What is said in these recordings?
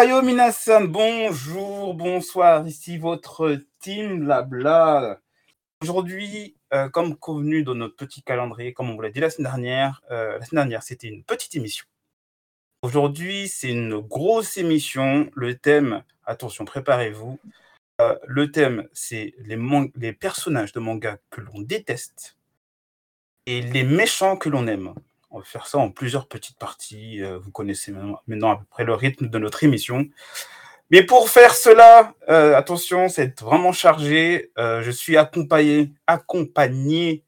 Ayo minasan, bonjour, bonsoir, ici votre team Blabla. Aujourd'hui, euh, comme convenu dans notre petit calendrier, comme on vous l'a dit la semaine dernière, euh, la semaine dernière c'était une petite émission. Aujourd'hui, c'est une grosse émission. Le thème, attention, préparez-vous. Euh, le thème, c'est les, les personnages de manga que l'on déteste et les méchants que l'on aime. On va faire ça en plusieurs petites parties. Euh, vous connaissez maintenant, à peu près le rythme de notre émission. Mais pour faire cela, euh, attention, c'est vraiment chargé. Euh, je suis accompagné, accompagné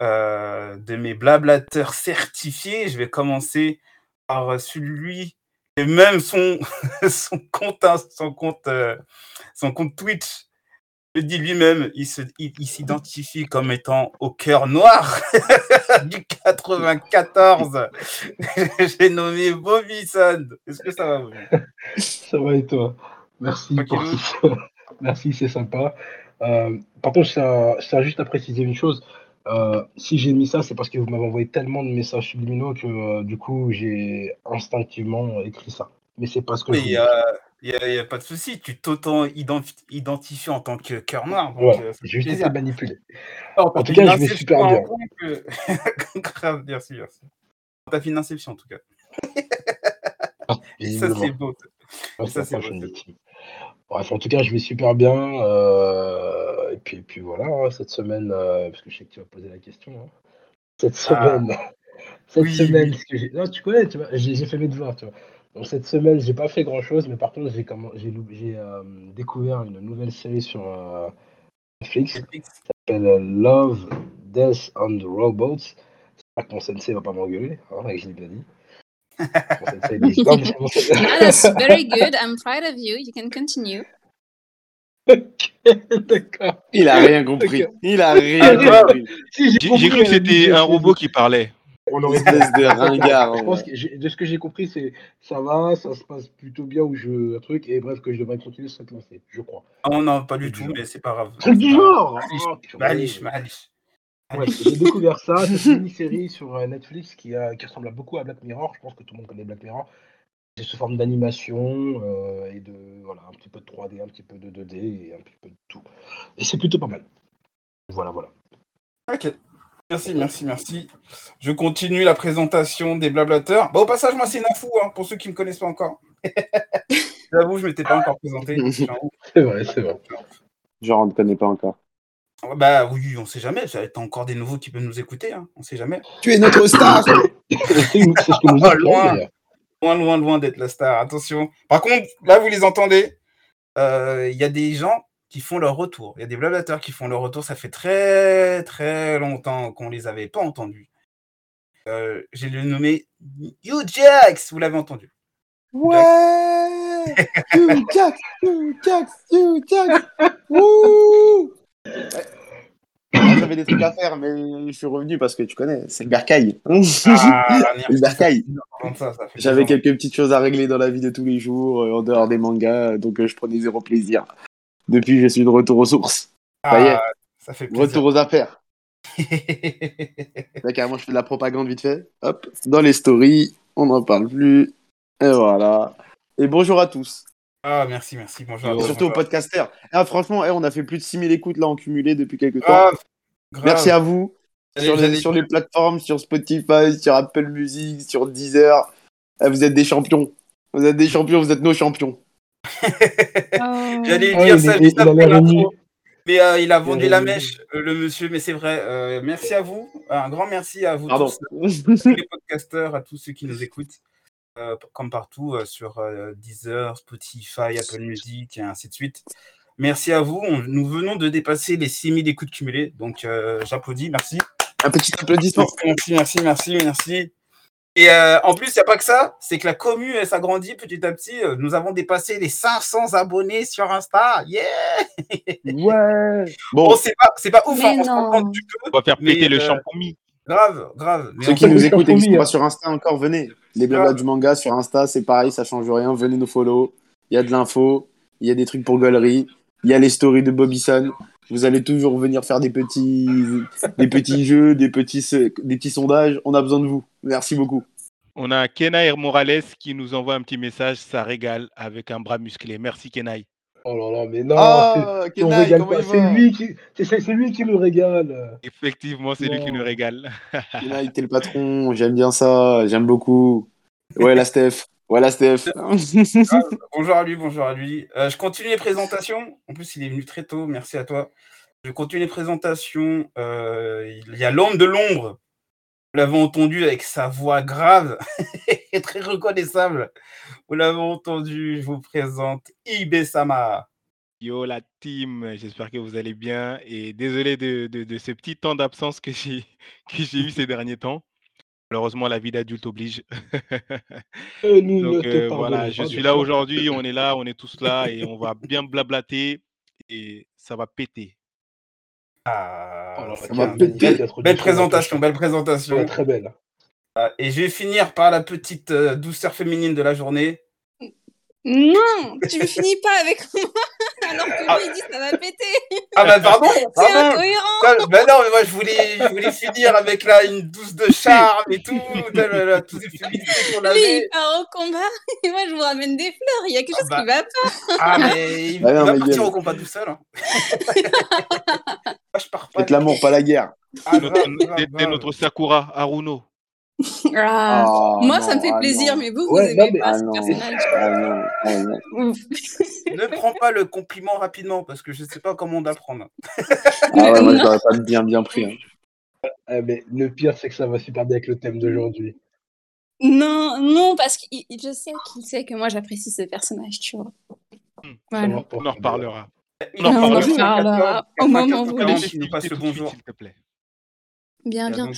de mes blablateurs certifiés. Je vais commencer par celui et même son, son compte, hein, son compte, son compte Twitch le dit lui-même, il s'identifie il, comme étant au cœur noir du 94. J'ai nommé Bobby Sand. Est-ce que ça va, Bobby? Ça va et toi? Merci. Pour Merci, c'est sympa. Euh, par contre, je tiens juste à préciser une chose. Euh, si j'ai mis ça, c'est parce que vous m'avez envoyé tellement de messages subliminaux que euh, du coup, j'ai instinctivement écrit ça. Mais c'est parce que. Oui, il n'y a, pas de souci, tu t'auto-identifies en tant que cœur noir. Donc, ouais, euh, j'ai juste été manipulé. en tout cas, je vais super bien. Que... Grave, merci, merci. T'as fait une inception en tout cas. Ah, ça, c'est beau. Ah, ça, c'est beau. Bref, en tout cas, je vais super bien. Euh... Et, puis, et puis voilà, hein, cette semaine, euh... parce que je sais que tu vas poser la question. Hein. Cette ah. semaine, cette oui, semaine, oui. Que non, tu connais, tu vois, j'ai fait mes devoirs, tu vois. Donc cette semaine, j'ai pas fait grand chose, mais par contre, j'ai j'ai euh, découvert une nouvelle série sur euh, Netflix qui s'appelle euh, Love, Death and Robots. J'espère que mon sensei va pas m'engueuler, hein, je l'ai bien dit. no, that's very good. I'm proud of you. You can continue. D'accord. Il a rien compris. Il a rien compris. J'ai cru que c'était un robot qui parlait. On aurait espèce de ringard. Je pense que de ce que j'ai compris, c'est ça va, ça se passe plutôt bien où je un truc et bref que je devrais continuer sur cette lancée, je crois. Oh non, pas du tout, mais c'est pas grave. Truc du genre. Malish, malish. Ouais, j'ai découvert ça, c'est une mini-série sur euh, Netflix qui, a, qui ressemble à beaucoup à Black Mirror. Je pense que tout le monde connaît Black Mirror. C'est sous forme d'animation euh, et de voilà un petit peu de 3D, un petit peu de 2D et un petit peu de tout. Et c'est plutôt pas mal. Voilà, voilà. Ok. Merci, merci, merci. Je continue la présentation des blablateurs. Bah, au passage, moi, c'est Nafou, hein, pour ceux qui ne me connaissent pas encore. J'avoue, je ne m'étais pas encore présenté. c'est vrai, c'est vrai. Genre, on ne connaît pas encore. Bah oui, on ne sait jamais. Il y a encore des nouveaux qui peuvent nous écouter. Hein. On ne sait jamais. Tu es notre star loin, loin, loin, loin d'être la star. Attention. Par contre, là, vous les entendez. Euh, il y a des gens qui font leur retour. Il y a des blablateurs qui font leur retour. Ça fait très très longtemps qu'on les avait pas entendus. Euh, J'ai le nommé You Jax, vous l'avez entendu. Ouais You Jax, You Jax, You Jax Wouh J'avais des trucs à faire, mais je suis revenu parce que tu connais, c'est le bercail. Ah, le bercail. J'avais quelques petites choses à régler dans la vie de tous les jours, euh, en dehors des mangas, donc euh, je prenais zéro plaisir. Depuis, je suis de retour aux sources. ça y est. Ah, ça fait retour aux affaires. D'accord, je fais de la propagande vite fait. Hop, dans les stories, on n'en parle plus. Et voilà. Et bonjour à tous. Ah, merci, merci. Bonjour. Et surtout aux podcasters. Ah, franchement, eh, on a fait plus de 6000 écoutes là en cumulé depuis quelques temps. Ah, merci à vous. sur, les, sur les, plateformes, sur Spotify, sur Apple Music, sur Deezer. Eh, vous êtes des champions. Vous êtes des champions, vous êtes nos champions. Oh. J'allais ah, dire ça juste après Mais euh, il a vendu la mèche, euh, le monsieur, mais c'est vrai. Euh, merci à vous. Un grand merci à vous tous, les podcasteurs, à tous ceux qui nous écoutent, comme partout, sur Deezer, Spotify, Apple Music, et ainsi de suite. Merci à vous. nous venons de dépasser les 6000 écoutes cumulées. Donc, j'applaudis. Merci. Un petit applaudissement. Merci, merci, merci, merci. Et euh, en plus, il n'y a pas que ça, c'est que la commune s'agrandit petit à petit. Euh, nous avons dépassé les 500 abonnés sur Insta. Yeah Ouais Bon, c'est pas, c'est pas ouf, hein, on, on va faire péter le euh, champomis. Grave, grave. Ceux qui nous écoutent et qui sont pas sur Insta encore, venez. Les blagues du manga sur Insta, c'est pareil, ça change rien. Venez nous follow. Il y a de l'info, il y a des trucs pour galerie, il y a les stories de Bobby Vous allez toujours venir faire des petits, des petits jeux, des petits, des petits sondages. On a besoin de vous. Merci beaucoup. On a Kenai Morales qui nous envoie un petit message, ça régale avec un bras musclé. Merci Kenai. Oh là là, mais non, ah, c'est lui qui, c'est lui qui nous régale. Effectivement, c'est lui qui nous régale. Kenai, t'es le patron, j'aime bien ça, j'aime beaucoup. Ouais, la Steph. Voilà, Steph. Ah, bonjour à lui, bonjour à lui. Euh, je continue les présentations. En plus, il est venu très tôt. Merci à toi. Je continue les présentations. Euh, il y a l'homme de l'ombre. Vous l'avez entendu avec sa voix grave et très reconnaissable. Vous l'avez entendu. Je vous présente Ibe Sama. Yo la team, j'espère que vous allez bien et désolé de, de ce petit temps d'absence que j'ai eu ces derniers temps. Malheureusement, la vie d'adulte oblige. Euh, Donc euh, voilà, je suis là aujourd'hui, on est là, on est tous là et on va bien blablater et ça va péter. Ah, ça. Belle, présentation, belle présentation. très belle. Ah, et je vais finir par la petite euh, douceur féminine de la journée. Non, tu ne finis pas avec moi alors que ah. lui il dit ça va péter. Ah bah pardon, C'est incohérent. Ben non, mais moi je voulais, je voulais finir avec là une douce de charme et tout, ces féministes qu'on avait. Lui il part au combat et moi je vous ramène des fleurs, il y a quelque chose ah qui bah. va pas. Ah mais il, bah va partir au combat tout seul. Hein. moi, je pars pas. Faites l'amour, pas la guerre. Ah, C'était notre Sakura Haruno. Ah, oh, moi, ça me fait plaisir, mais vous, vous aimez pas ce personnage. ne prends pas le compliment rapidement, parce que je ne sais pas comment on d'apprendre. ah ouais, moi, je l'aurais pas bien, bien pris. Hein. Ah, mais le pire, c'est que ça va super bien avec le thème d'aujourd'hui. Non, non, parce que je sais qu'il sait que moi, j'apprécie ce personnage, tu vois. Hmm. Voilà. On en reparlera. On en reparlera au moment où passe le bonjour. S'il te plaît. Bien, bien.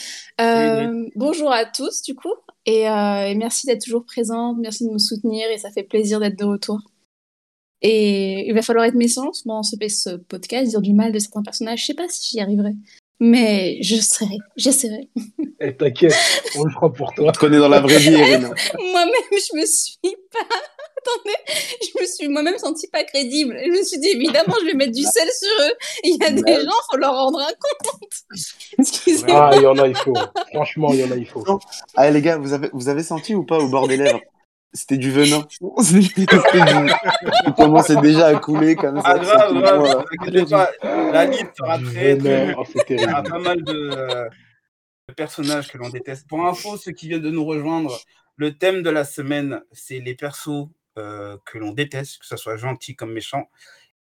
Euh, bonjour à tous, du coup, euh, et, merci d'être toujours présente, merci de nous soutenir, et ça fait plaisir d'être de retour. Et il va falloir être méchant dans ce, ce podcast, dire du mal de certains personnages. Je sais pas si j'y arriverai, mais je serai, j'essaierai. Eh, T'inquiète, on le fera pour toi. On te connais dans la vraie vie, Moi-même, je me suis pas attendez, je me suis moi-même sentie pas crédible. Je me suis dit, évidemment, je vais mettre du sel sur eux. Il y a des gens, il faut leur rendre un compte. Excusez-moi. Ah, il y en a, il faut. Franchement, il y en a, il faut. Allez, les gars, vous avez, vous avez senti ou pas au bord des lèvres? C'était du venin. Il commençait déjà à couler comme ça. Ah, grave, grave. La liste sera très, très. Oh, il y a pas mal de, de personnages que l'on déteste. Pour info, ceux qui viennent de nous rejoindre, le thème de la semaine, c'est les persos euh, que l'on déteste, que ce soit gentil comme méchant,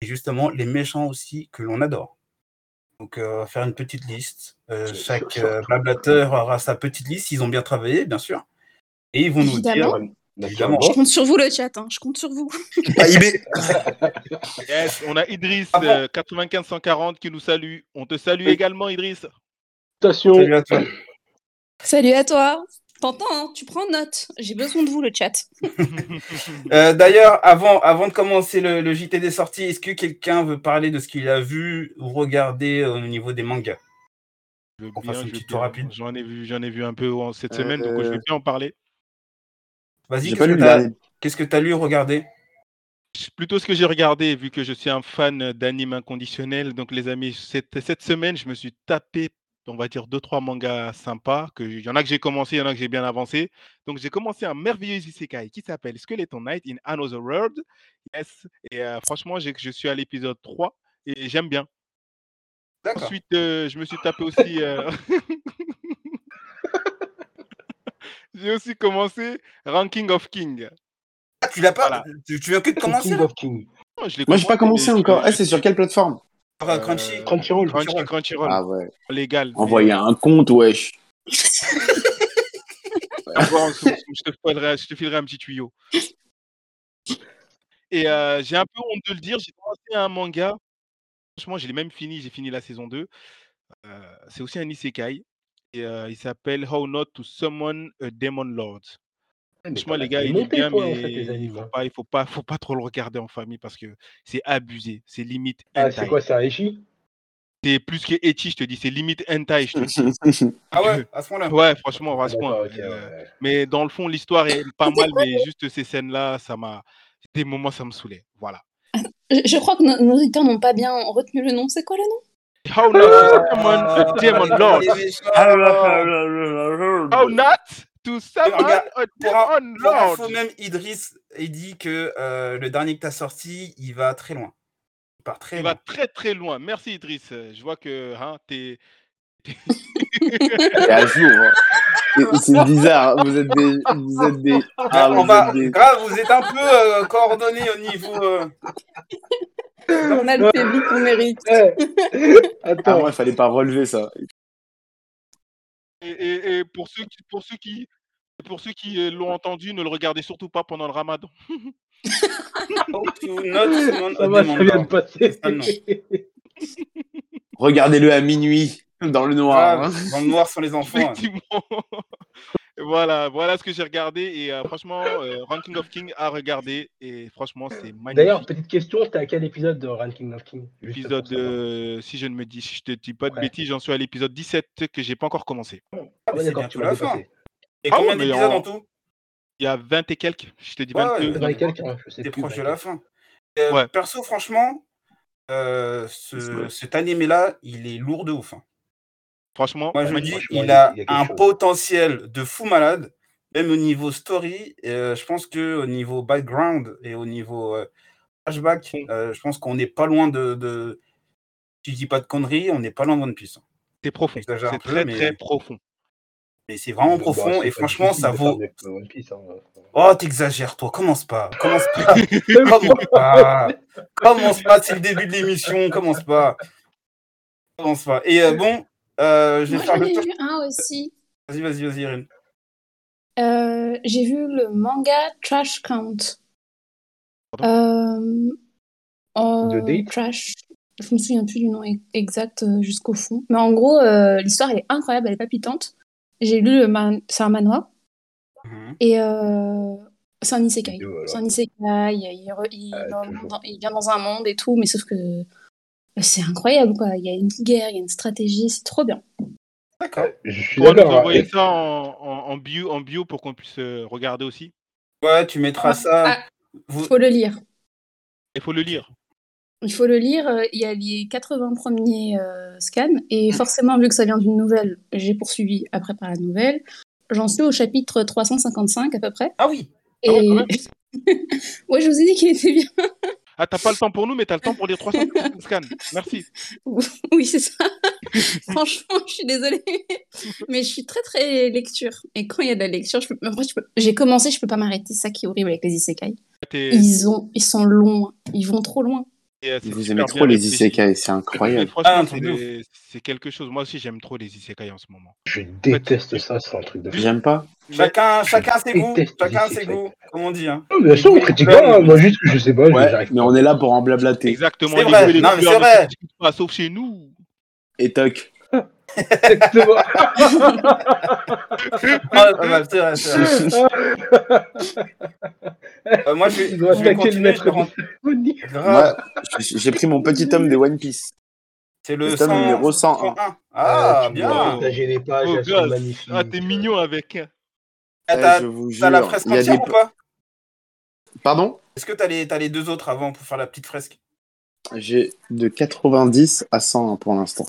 et justement les méchants aussi que l'on adore. Donc, euh, on va faire une petite liste. Euh, chaque blablateur aura sa petite liste. Ils ont bien travaillé, bien sûr. Et ils vont nous dire. Évidemment. Je compte sur vous, le chat. Hein. Je compte sur vous. yes, on a Idriss, 9540 qui nous salue. On te salue également, Idriss. Salut à toi. Salut à toi. T'entends, hein, tu prends note. J'ai besoin de vous, le chat. Euh, d'ailleurs, avant, avant de commencer le, JT des sorties, est-ce que quelqu'un veut parler de ce qu'il a vu ou regardé au niveau des mangas? Rapide. J'en ai vu, j'en ai vu un peu cette semaine, donc je vais euh, bien en parler. Vas-y, qu'est-ce que tu as, lu, regardé? Plutôt ce que j'ai regardé, vu que je suis un fan d'anime inconditionnel. Donc, les amis, cette, cette semaine, je me suis tapé on va dire, deux, trois mangas sympas. Que, il y en a que j'ai commencé, il y en a que j'ai bien avancé. Donc, j'ai commencé un merveilleux isekai qui s'appelle Skeleton Knight in Another World. Yes. Et euh, franchement, je suis à l'épisode 3 et j'aime bien. Ensuite, euh, je me suis tapé aussi. Euh, j'ai aussi commencé Ranking of King. Ah, tu l'as pas? Tu, viens que de commencer Ranking of King. je Moi, j'ai pas commencé encore. Ah, c'est sur quelle plateforme? Euh, Crunchy. Crunchyroll. Crunchy, Crunchyroll. Ah ouais. Légal. Envoyer un compte, wesh. je, te filerai, je te filerai un petit tuyau. Et euh, j'ai un peu honte de le dire, j'ai commencé un manga. Franchement, j'ai même fini, j'ai fini la saison 2. Euh, c'est aussi un isekai. Et euh, il s'appelle How Not to Summon a Demon Lord. Franchement, les gars, il est bien, mais il faut pas, il faut pas, faut pas trop le regarder en famille parce que c'est abusé, c'est limite. Ah, c'est quoi ça, Echi C'est plus que Echi, je te dis, c'est limite hentai, je te dis. ah ouais, à ce point-là. Ouais, franchement, à ce point. Euh, mais dans le fond, l'histoire est pas mal, mais juste ces scènes-là, ça m'a, des moments, ça me saulait. Voilà. Je crois que nos auditeurs n'ont pas bien retenu le nom. C'est quoi le nom How not to summon a demon lord. How not to summon pour, info, même Idriss, il dit que euh, le dernier que tu as sorti, il va très loin. Il part très il va très très loin. Merci Idriss. Je vois que hein, tu et à jour. Hein. C'est bizarre, hein. vous êtes des. Vous êtes des. Ah, vous, êtes des... Grave, vous êtes un peu euh, coordonnés au niveau. Euh... On a le public qu'on mérite. Attends, ah, il fallait pas relever ça. Et, et, et, pour ceux qui, pour ceux qui, pour ceux qui euh, l'ont entendu, ne le regardez surtout pas pendant le Ramadan. ça va, ça vient de passer. Regardez-le à minuit. Dans le noir. hein. Dans le noir sans les enfants. voilà, voilà ce que j'ai regardé. Et euh, franchement, euh, Ranking of King à regarder. Et franchement, c'est magnifique. D'ailleurs, petite question, c'était à quel épisode de Ranking of King? Épisode, euh, si je ne me dis, je te dis pas de bêtises, j'en suis à l'épisode 17 que j'ai pas encore commencé. Ah, ouais, d'accord, tu l'as fait. Et ah, combien d'épisodes en... tout? Il y a 20 et quelques. Je te dis 22. 20 et quelques, je sais proche de la fin. Perso, franchement, ce, cet animé-là, il est lourd de ouf. Hein. Franchement, moi je me dis, il a, un potentiel de fou malade, même au niveau story. Euh, je pense que au niveau background et au niveau euh, flashback, euh, je pense qu'on n'est pas loin de, de. Si je dis pas de conneries, on n'est pas loin de One Piece. C'est profond. C'est très très profond. Mais c'est vraiment bah, profond et franchement, ça vaut. Hein. Oh, t'exagères, toi. Commence pas. Commence pas. commence pas. Commence pas. C'est le début de l'émission. Commence pas. Commence pas. Et bon, euh, Moi, j'en ai vu un aussi. Vas-y, vas-y, vas-y, Irène. Euh, j'ai vu le manga Trash Count. Euh, de Trash. Je me souviens plus du nom exact euh, jusqu'au fond. Mais en gros, euh, l'histoire elle est incroyable, elle est palpitante. J'ai lu le man... c'est un manoir. Mhm. Et euh, c'est un isekai. C'est un isekai. Il, il, ah, il, vient dans un monde et tout, mais sauf que c'est incroyable, quoi. Il y a une guerre, il y a une stratégie, c'est trop bien. D'accord. Je suis nous envoyer ça en, bio, en bio pour qu'on puisse euh, regarder aussi? Ouais, tu mettras ça. Ah, il faut le lire. Il faut le lire. Il faut le lire. Euh, il y a les 80 premiers euh, scans. Et forcément, vu que ça vient d'une nouvelle, j'ai poursuivi après par la nouvelle. J'en suis au chapitre 355 à peu près. Ah oui. Et... Ah ouais, je vous ai dit qu'il était bien. Ah, t'as pas le temps pour nous, mais t'as le temps pour lire 300 scans. Merci. Oui, c'est ça. Franchement, je suis désolée. mais je suis très, très lecture. Et quand il y a de la lecture, peux... j'ai commencé, je peux pas m'arrêter. C'est ça qui est horrible avec les isekai. Ils, ont... Ils sont longs. Ils vont trop loin. Euh, vous aimez trop les isekai, c'est incroyable. Ah, c'est quelque chose. Moi aussi, j'aime trop les isekai en ce moment. Je déteste ça, c'est un truc de. J'aime pas. Chacun, chacun ses goûts. Chacun ses goûts, comme on dit. Hein. Non, bien sûr, on critique pas. Moi, juste que je sais pas. mais on est là pour en blablater. Exactement. C'est vrai. Non, mais c'est vrai. Sauf chez nous. Et toc. Exactement. ah, c'est vrai, c'est vrai. euh, moi, je, je vais continuer. J'ai pris mon petit tome de One Piece. C'est le, 100, numéro 101. Ah, ah bien. Les pages, oh, elles magnifiques. Ah, t'es mignon avec. Ah, t'as la fresque entière ou pas? Pardon? Est-ce que t'as les, as les deux autres avant pour faire la petite fresque? J'ai de 90 à 100 pour l'instant.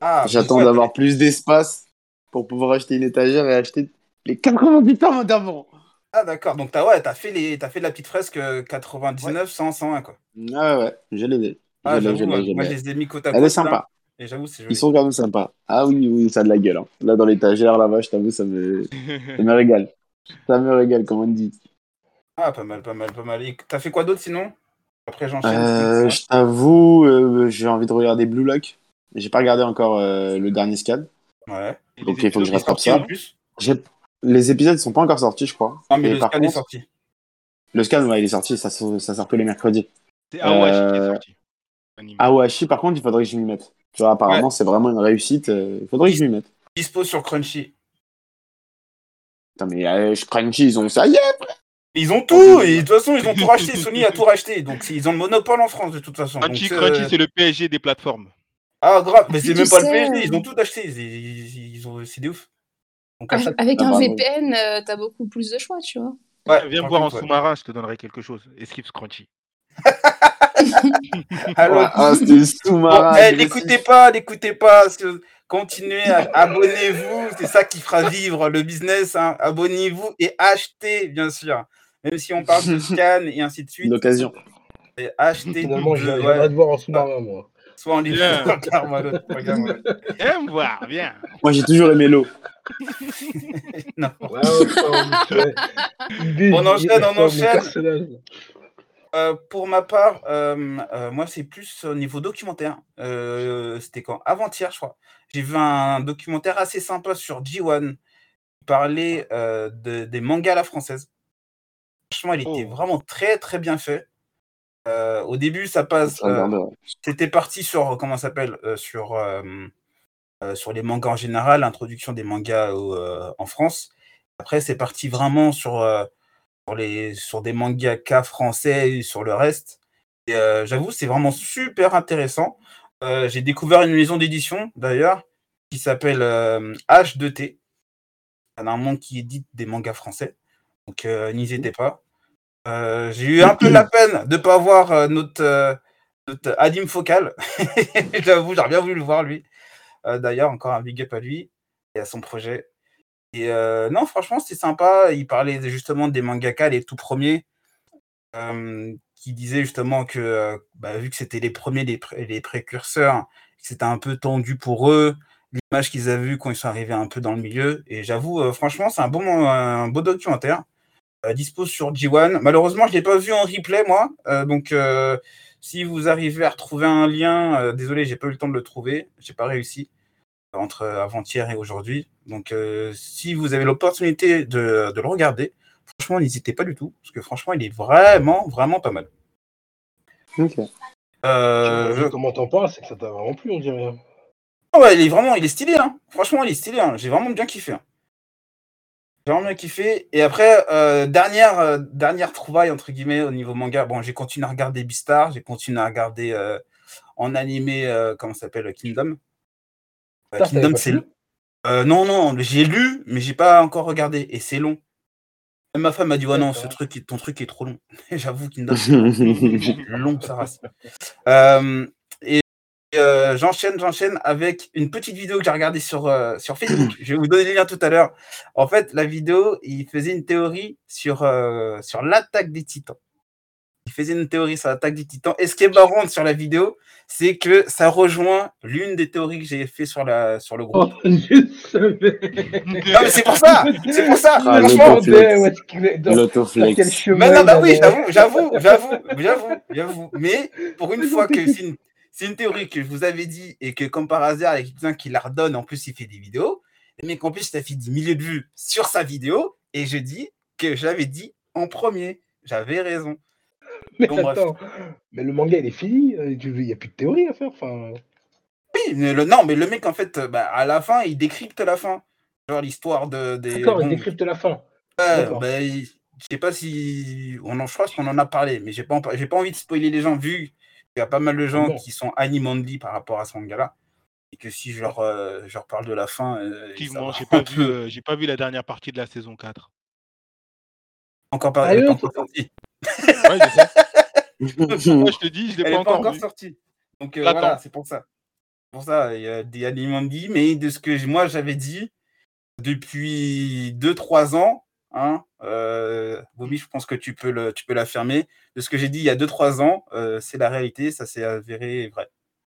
Ah, J'attends d'avoir plus d'espace pour pouvoir acheter une étagère et acheter les 90 tomes d'avant. Ah d'accord, donc t'as ouais, as fait, les, as fait la petite fresque 99, 100, 101 quoi. Ah ouais, je l'ai. Ah, moi je les ai mis côte à côte. Elle est sympa. Et j'avoue, c'est Ils sont quand même sympas. Ah oui, oui, ça a de la gueule. Hein. Là, dans l'étagère, là-bas, je t'avoue, ça me... ça me régale. Ça me régale, comme on dit. Ah, pas mal, pas mal, pas mal. T'as fait quoi d'autre sinon? Après, j'enchaîne. Euh, je t'avoue, euh, j'ai envie de regarder Blue Lock. J'ai pas regardé encore euh, le dernier scan. Ouais. Donc il faut que je rattrape ça. Les épisodes sont pas encore sortis, je crois. Non, mais le scan est sorti. Le scan, ouais, il est sorti. Ça, ça sort que les mercredis. C'est Awashi qui est sorti. Awashi, par contre, il faudrait que je m'y mette. Tu vois, apparemment, c'est vraiment une réussite. Il faudrait que je m'y mette. Dispo sur Crunchy. Putain, mais euh, Crunchy, ils ont ça y est, ils ont tout, et de toute façon, ils ont tout racheté. Sony a tout racheté, donc ils ont le monopole en France de toute façon. Crunchy, Crunchy, c'est le PSG des plateformes. Ah, grave, mais c'est même pas le PSG, ils ont tout acheté. Ils, ont... C'est des ouf. Avec un VPN, euh, t'as beaucoup plus de choix, tu vois. Ouais, Viens me voir en sous-marin, je te donnerai quelque chose. Esquive Crunchy. Alors, ah, sous-marin. Eh, n'écoutez pas, n'écoutez pas. continuez, abonnez-vous, c'est ça qui fera vivre le business. Hein. Abonnez-vous et achetez, bien sûr. Même si on parle de scan et ainsi de suite. L'occasion. Achetez. Finalement, je vais te voir en sous-marin, moi. Soit en ligne. Regarde-moi l'autre. Aime voir, bien. Moi, j'ai toujours aimé l'eau. non. On enchaîne, on enchaîne. Euh, pour ma part, euh, euh, moi, c'est plus au niveau documentaire. C'était quand? Avant-hier, je crois. J'ai vu un documentaire assez sympa sur G1 qui parlait de, des mangas à la française. Franchement, il était oh. vraiment très, très bien fait. Au début, ça passe. C'était parti sur, comment s'appelle sur, sur les mangas en général, l'introduction des mangas en France. Après, c'est parti vraiment sur sur, les, sur des mangaka français et sur le reste. Et euh, j'avoue, c'est vraiment super intéressant. Euh, j'ai découvert une maison d'édition d'ailleurs qui s'appelle H2T. C'est un monde qui édite des mangas français. Donc n'hésitez pas. J'ai eu un peu la peine de ne pas voir notre, notre Adim Focal. J'avoue, j'aurais bien voulu le voir lui. D'ailleurs, encore un big up à lui et à son projet. Et non, franchement, c'est sympa. Il parlait justement des mangaka, les tout premiers, qui disaient justement que, bah, vu que c'était les premiers, les, précurseurs, c'était un peu tendu pour eux, l'image qu'ils avaient vue quand ils sont arrivés un peu dans le milieu. Et j'avoue, franchement, c'est un, bon, un beau documentaire. Dispose sur G1. Malheureusement, je ne l'ai pas vu en replay, moi. donc, si vous arrivez à retrouver un lien, désolé, j'ai pas eu le temps de le trouver, j'ai pas réussi entre avant-hier et aujourd'hui. Donc, euh, si vous avez l'opportunité de, le regarder, franchement, n'hésitez pas du tout, parce que franchement, il est vraiment, vraiment pas mal. Ok. Euh, comment t'en parles, c'est que ça t'a vraiment plu, on dirait. Ah ouais, il est vraiment, il est stylé, hein. Franchement, il est stylé. Hein. J'ai vraiment bien kiffé. Hein. Vraiment bien kiffé. Et après, euh, dernière, dernière trouvaille entre guillemets au niveau manga. Bon, j'ai continué à regarder Beastar, j'ai continué à regarder en animé, comment ça s'appelle, Kingdom. Kingdom, c'est euh, non, non, j'ai lu, mais j'ai pas encore regardé, et c'est long. ma femme m'a dit, ouais, non, ce truc, ton truc est trop long. J'avoue Kingdom, long, ça race. Euh, euh, j'enchaîne, j'enchaîne avec une petite vidéo que j'ai regardée sur, sur Facebook. Je vais vous donner les liens tout à l'heure. En fait, la vidéo, il faisait une théorie sur, sur l'attaque des titans il faisait une théorie sur l'attaque des titans. Et ce qui est marrant sur la vidéo, c'est que ça rejoint l'une des théories que j'ai fait sur, la, sur le groupe. Oh, je non, mais c'est pour ça C'est pour ça ah, Franchement, Mais non, bah oui, j'avoue, j'avoue, j'avoue, j'avoue, j'avoue. Mais pour une fois que c'est une, une, théorie que je vous avais dit et que, comme par hasard, il y a quelqu'un qui la redonne, en plus, il fait des vidéos. Mais qu'en plus, ça fait 10 milliers de vues sur sa vidéo. Et je dis que j'avais dit en premier. J'avais raison. Mais attends, mais le manga il est fini, euh, il n'y a plus de théorie à faire. Enfin... Oui, mais le, non, mais le mec en fait, euh, bah, à la fin, il décrypte la fin. Genre l'histoire de. Des, D'accord, il décrypte la fin. Ouais, bah, je sais pas si. On en, je crois qu'on en a parlé, mais j'ai pas, j'ai pas envie de spoiler les gens vu qu'il y a pas mal de gens qui sont animandi par rapport à ce manga-là. Et que si je leur, euh, je leur parle de la fin. Effectivement, j'ai pas, vu, j'ai pas vu la dernière partie de la saison 4. Encore pas, ah, pas sorti. Ouais, je te dis, je l'ai pas, encore, pas encore sortie. Donc euh, voilà, c'est pour ça. Pour ça, il y a des dit, mais de ce que moi j'avais dit depuis 2-3 ans, hein, euh, Bobby, je pense que tu peux, le, tu peux l'affirmer. De ce que j'ai dit il y a 2-3 ans, euh, c'est la réalité, ça s'est avéré vrai.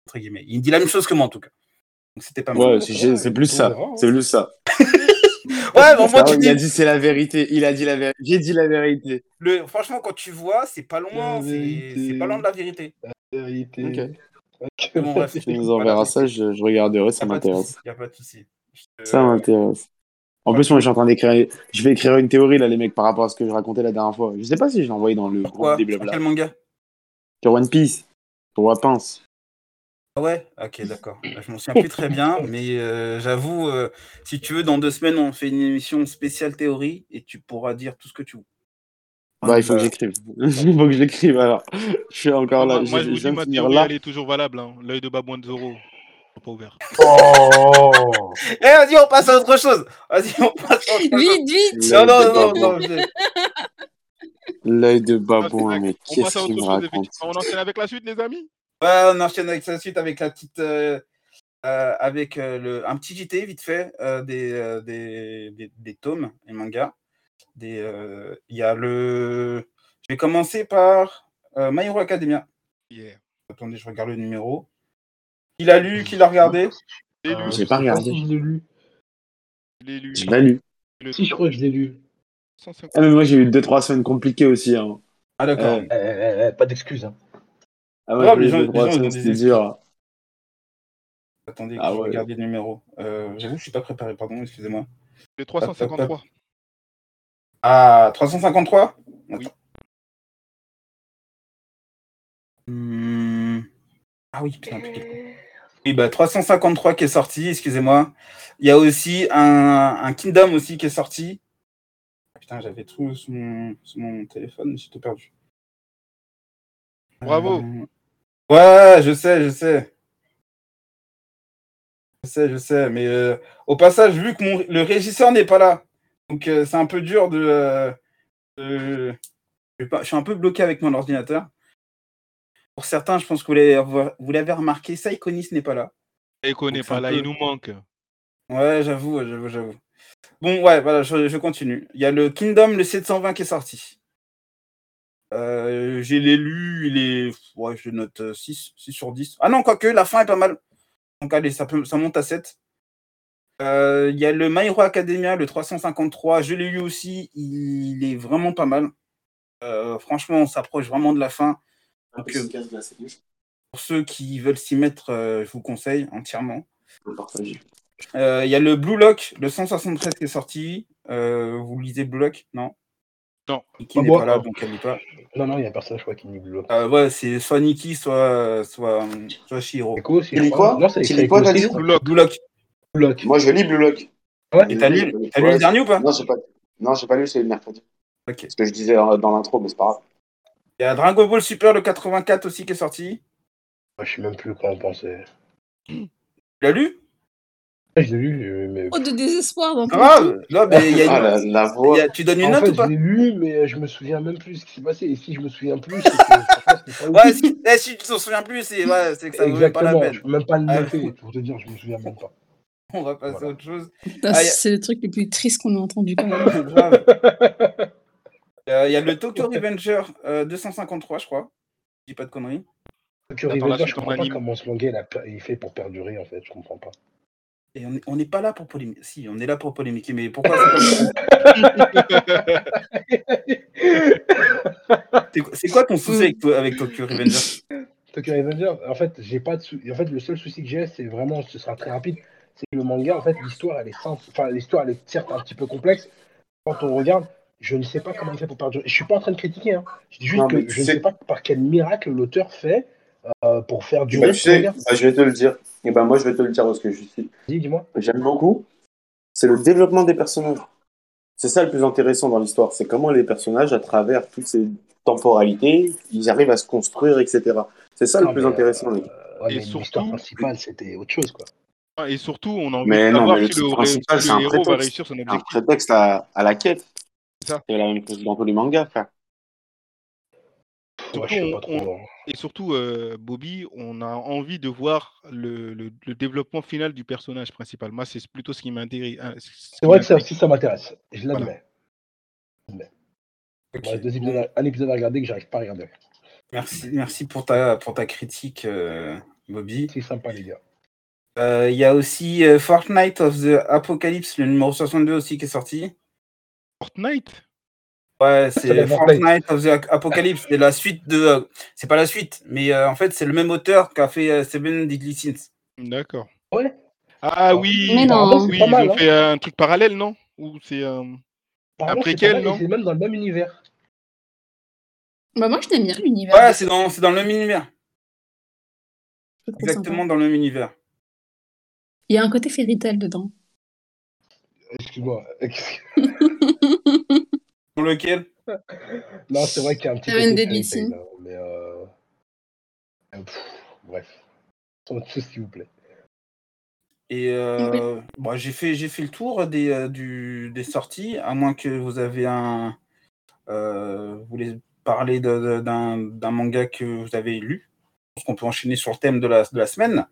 Entre guillemets. Il dit la même chose que moi en tout cas. Donc c'était pas Ouais, c'est plus ça. C'est plus ça. Ouais, bon, moi, tu il a dit c'est la vérité. Il a dit la vérité. J'ai dit la vérité. Le... Franchement, quand tu vois, c'est pas loin. C'est pas loin de la vérité. La vérité. Ok. Bon, bref, tu nous enverras ça, je, je regarderai, ça m'intéresse. Il a pas de souci. Ça m'intéresse. En plus, moi, je suis en train d'écrire. Je vais écrire une théorie, là, les mecs, par rapport à ce que je racontais la dernière fois. Je sais pas si je l'ai envoyé dans le groupe des blabla. Quel manga Sur One Piece. Sur Wapins. Ah ouais, ok, d'accord. Bah, je m'en souviens plus très bien, mais euh, j'avoue, euh, si tu veux, dans deux semaines, on fait une émission spéciale théorie et tu pourras dire tout ce que tu veux. Bah, il faut que j'écrive. il faut que j'écrive alors. Je suis encore là. Moi, je, vous dis, ma théorie, là. elle est toujours valable. Hein. L'œil de babouin de Zoro. Pas ouvert. Oh Eh, vas-y, on passe à autre chose. Vas-y, on passe à autre chose. Vite, vite Non, non, non, non. L'œil de babouin, mais qu'est-ce qu'il me raconte On enchaîne avec la suite, les amis? Ouais, on enchaîne avec la suite avec la petite, euh, avec le, un petit JT vite fait des, des, des, tomes et mangas. Il y a le. Je vais commencer par My Hero Academia. Attendez, je regarde le numéro. Il a lu, qui l'a regardé J'ai pas regardé. Je l'ai lu. Je l'ai lu. Je l'ai lu. Si, je crois que je l'ai lu. Ah, mais moi, j'ai eu 2-3 semaines compliquées aussi. Hein. Ah, d'accord. Euh, euh, euh, pas d'excuses. Hein. Ah, ouais, les gens, c'est dur. Attendez, ah, je ouais. regarde les numéros. J'avoue, je suis pas préparé, pardon, excusez-moi. Le 353. Ah, 353 Oui. Hmm. Ah oui, putain, Oui, bah 353 qui est sorti, excusez-moi. Il y a aussi un, un, Kingdom aussi qui est sorti. Putain, j'avais tout sur mon, mon téléphone, j'ai tout perdu. Bravo. Euh, ouais, je sais, je sais. Je sais, je sais. Mais euh, au passage, vu que mon, le régisseur n'est pas là, donc euh, c'est un peu dur de, Je suis un peu bloqué avec mon ordinateur. Pour certains, je pense que vous l'avez remarqué, Saïkonis n'est pas là. Saïko n'est pas là, il nous manque. Ouais, j'avoue, j'avoue, j'avoue. Bon, ouais, voilà, je, continue. Il y a le Kingdom, le 720 qui est sorti. Euh, j'ai les lu, il est. Ouais, je note 6, euh, 6 sur 10. Ah non, quoique, la fin est pas mal. Donc allez, ça, peut, ça monte à 7. Euh, il y a le My Hero Academia, le 353. Je l'ai lu aussi. Il est vraiment pas mal. franchement, on s'approche vraiment de la fin. Donc, pour ceux qui veulent s'y mettre, je vous conseille entièrement. Euh, il y a le Blue Lock, le 173 qui est sorti. Euh, vous lisez Blue Lock? Non Non. Qui n'est pas là, donc elle n'est pas. Non, non, il n'y a personne, je crois, qui lit Blue Lock. Euh, ouais, c'est soit Nikki, soit, soit, soit Shiro. C'est quoi quoi? Non, c'est quoi, Blue Lock. Blue Lock. Blue Lock. Moi, je lis Blue Lock. Ouais. Et t'as lu, lu le dernier ou pas? Non, j'ai pas, non, pas lu, c'est le mercredi. Ok. Ce que je disais dans l'intro, mais c'est pas grave. Il y a Dragon Ball Super, le 84 aussi, qui est sorti. Je sais même plus quoi en penser. Tu l'as lu? Je l'ai lu, mais. Oh, de désespoir dans Grave Non, mais il y a ah, la, la voix. tu donnes une en note fait, ou pas? Je l'ai lu, mais je me souviens même plus ce qui s'est passé. Et si je me souviens plus, c'est que. ouais, si, eh, si tu t'en souviens plus, c'est ouais, que ça vaut pas la peine. Je peux même pas le noter, pour te dire, je me souviens même pas. On va passer à autre chose. Ah, c'est le truc le plus triste qu'on a entendu quand même. Euh, il y a le Tokyo Revenger 253, euh, je crois. Je dis pas de conneries. Tokyo Revenger, je comprends pas comment ce manga il fait pour perdurer, en fait. Je comprends pas. Et on n'est pas là pour polémiquer. Si, on est là pour polémiquer, mais pourquoi c'est quoi ton souci avec, avec Tokyo Revenger Tokyo Revenger, en fait, j'ai pas de en fait, le seul souci que j'ai, c'est vraiment, ce sera très rapide, c'est que le manga, en fait, l'histoire, elle est simple. Enfin, l'histoire, elle est certes un petit peu complexe. Quand on regarde, je ne sais pas comment il fait pour perdurer. Je suis pas en train de critiquer, hein. Je dis juste que je ne sais pas par quel miracle l'auteur fait euh, pour faire du bah, tu sais, bah, Je vais te le dire. Et ben moi, je vais te le dire parce que je suis. Dis-moi. J'aime beaucoup. C'est le développement des personnages. C'est ça le plus intéressant dans l'histoire. C'est comment les personnages, à travers toutes ces temporalités, ils arrivent à se construire, etc. C'est ça le plus intéressant. Euh, et surtout, principale, c'était autre chose, quoi. Et surtout, on a envie de savoir si le, le héros va réussir son objectif. C'est un prétexte à, à la quête. C'est ça. C'est la même chose dans tous les mangas, frère. Et surtout, euh, Bobby, on a envie de voir le, le, développement final du personnage principal. Moi, c'est plutôt ce qui m'intéresse. Hein, c'est vrai que ça aussi, ça m'intéresse. Je l'admets. un épisode à regarder que j'arrive pas à regarder. Merci, merci pour ta, pour ta critique, euh, Bobby. C'est sympa, les gars. Euh, il y a aussi Fortnite of the Apocalypse, le numéro 62 aussi qui est sorti. Fortnite? Ouais, c'est Fortnite of the Apocalypse. C'est la suite de. Euh, c'est pas la suite, mais euh, en fait, c'est le même auteur qui a fait euh, Seven Deadly Sins. D'accord. Ouais. Ah oui, mais non. oui ils ont hein. fait un truc parallèle, non? Ou c'est un préquel, non? C'est même dans le même univers. Bah moi, je t'aime bien l'univers. Ouais, c'est dans, dans le même univers. Exactement dans le même univers. Il y a un côté fairy dedans. Excuse-moi. Pour lequel? Non, c'est vrai qu'il y a un petit peu. mais euh... euh bref. s'il vous plaît. Et euh, bon, j'ai fait, j'ai fait le tour des, euh, du, des sorties, à moins que vous avez un. Euh, vous voulez parler d'un manga que vous avez lu. Je pense qu'on peut enchaîner sur le thème de la, de la semaine.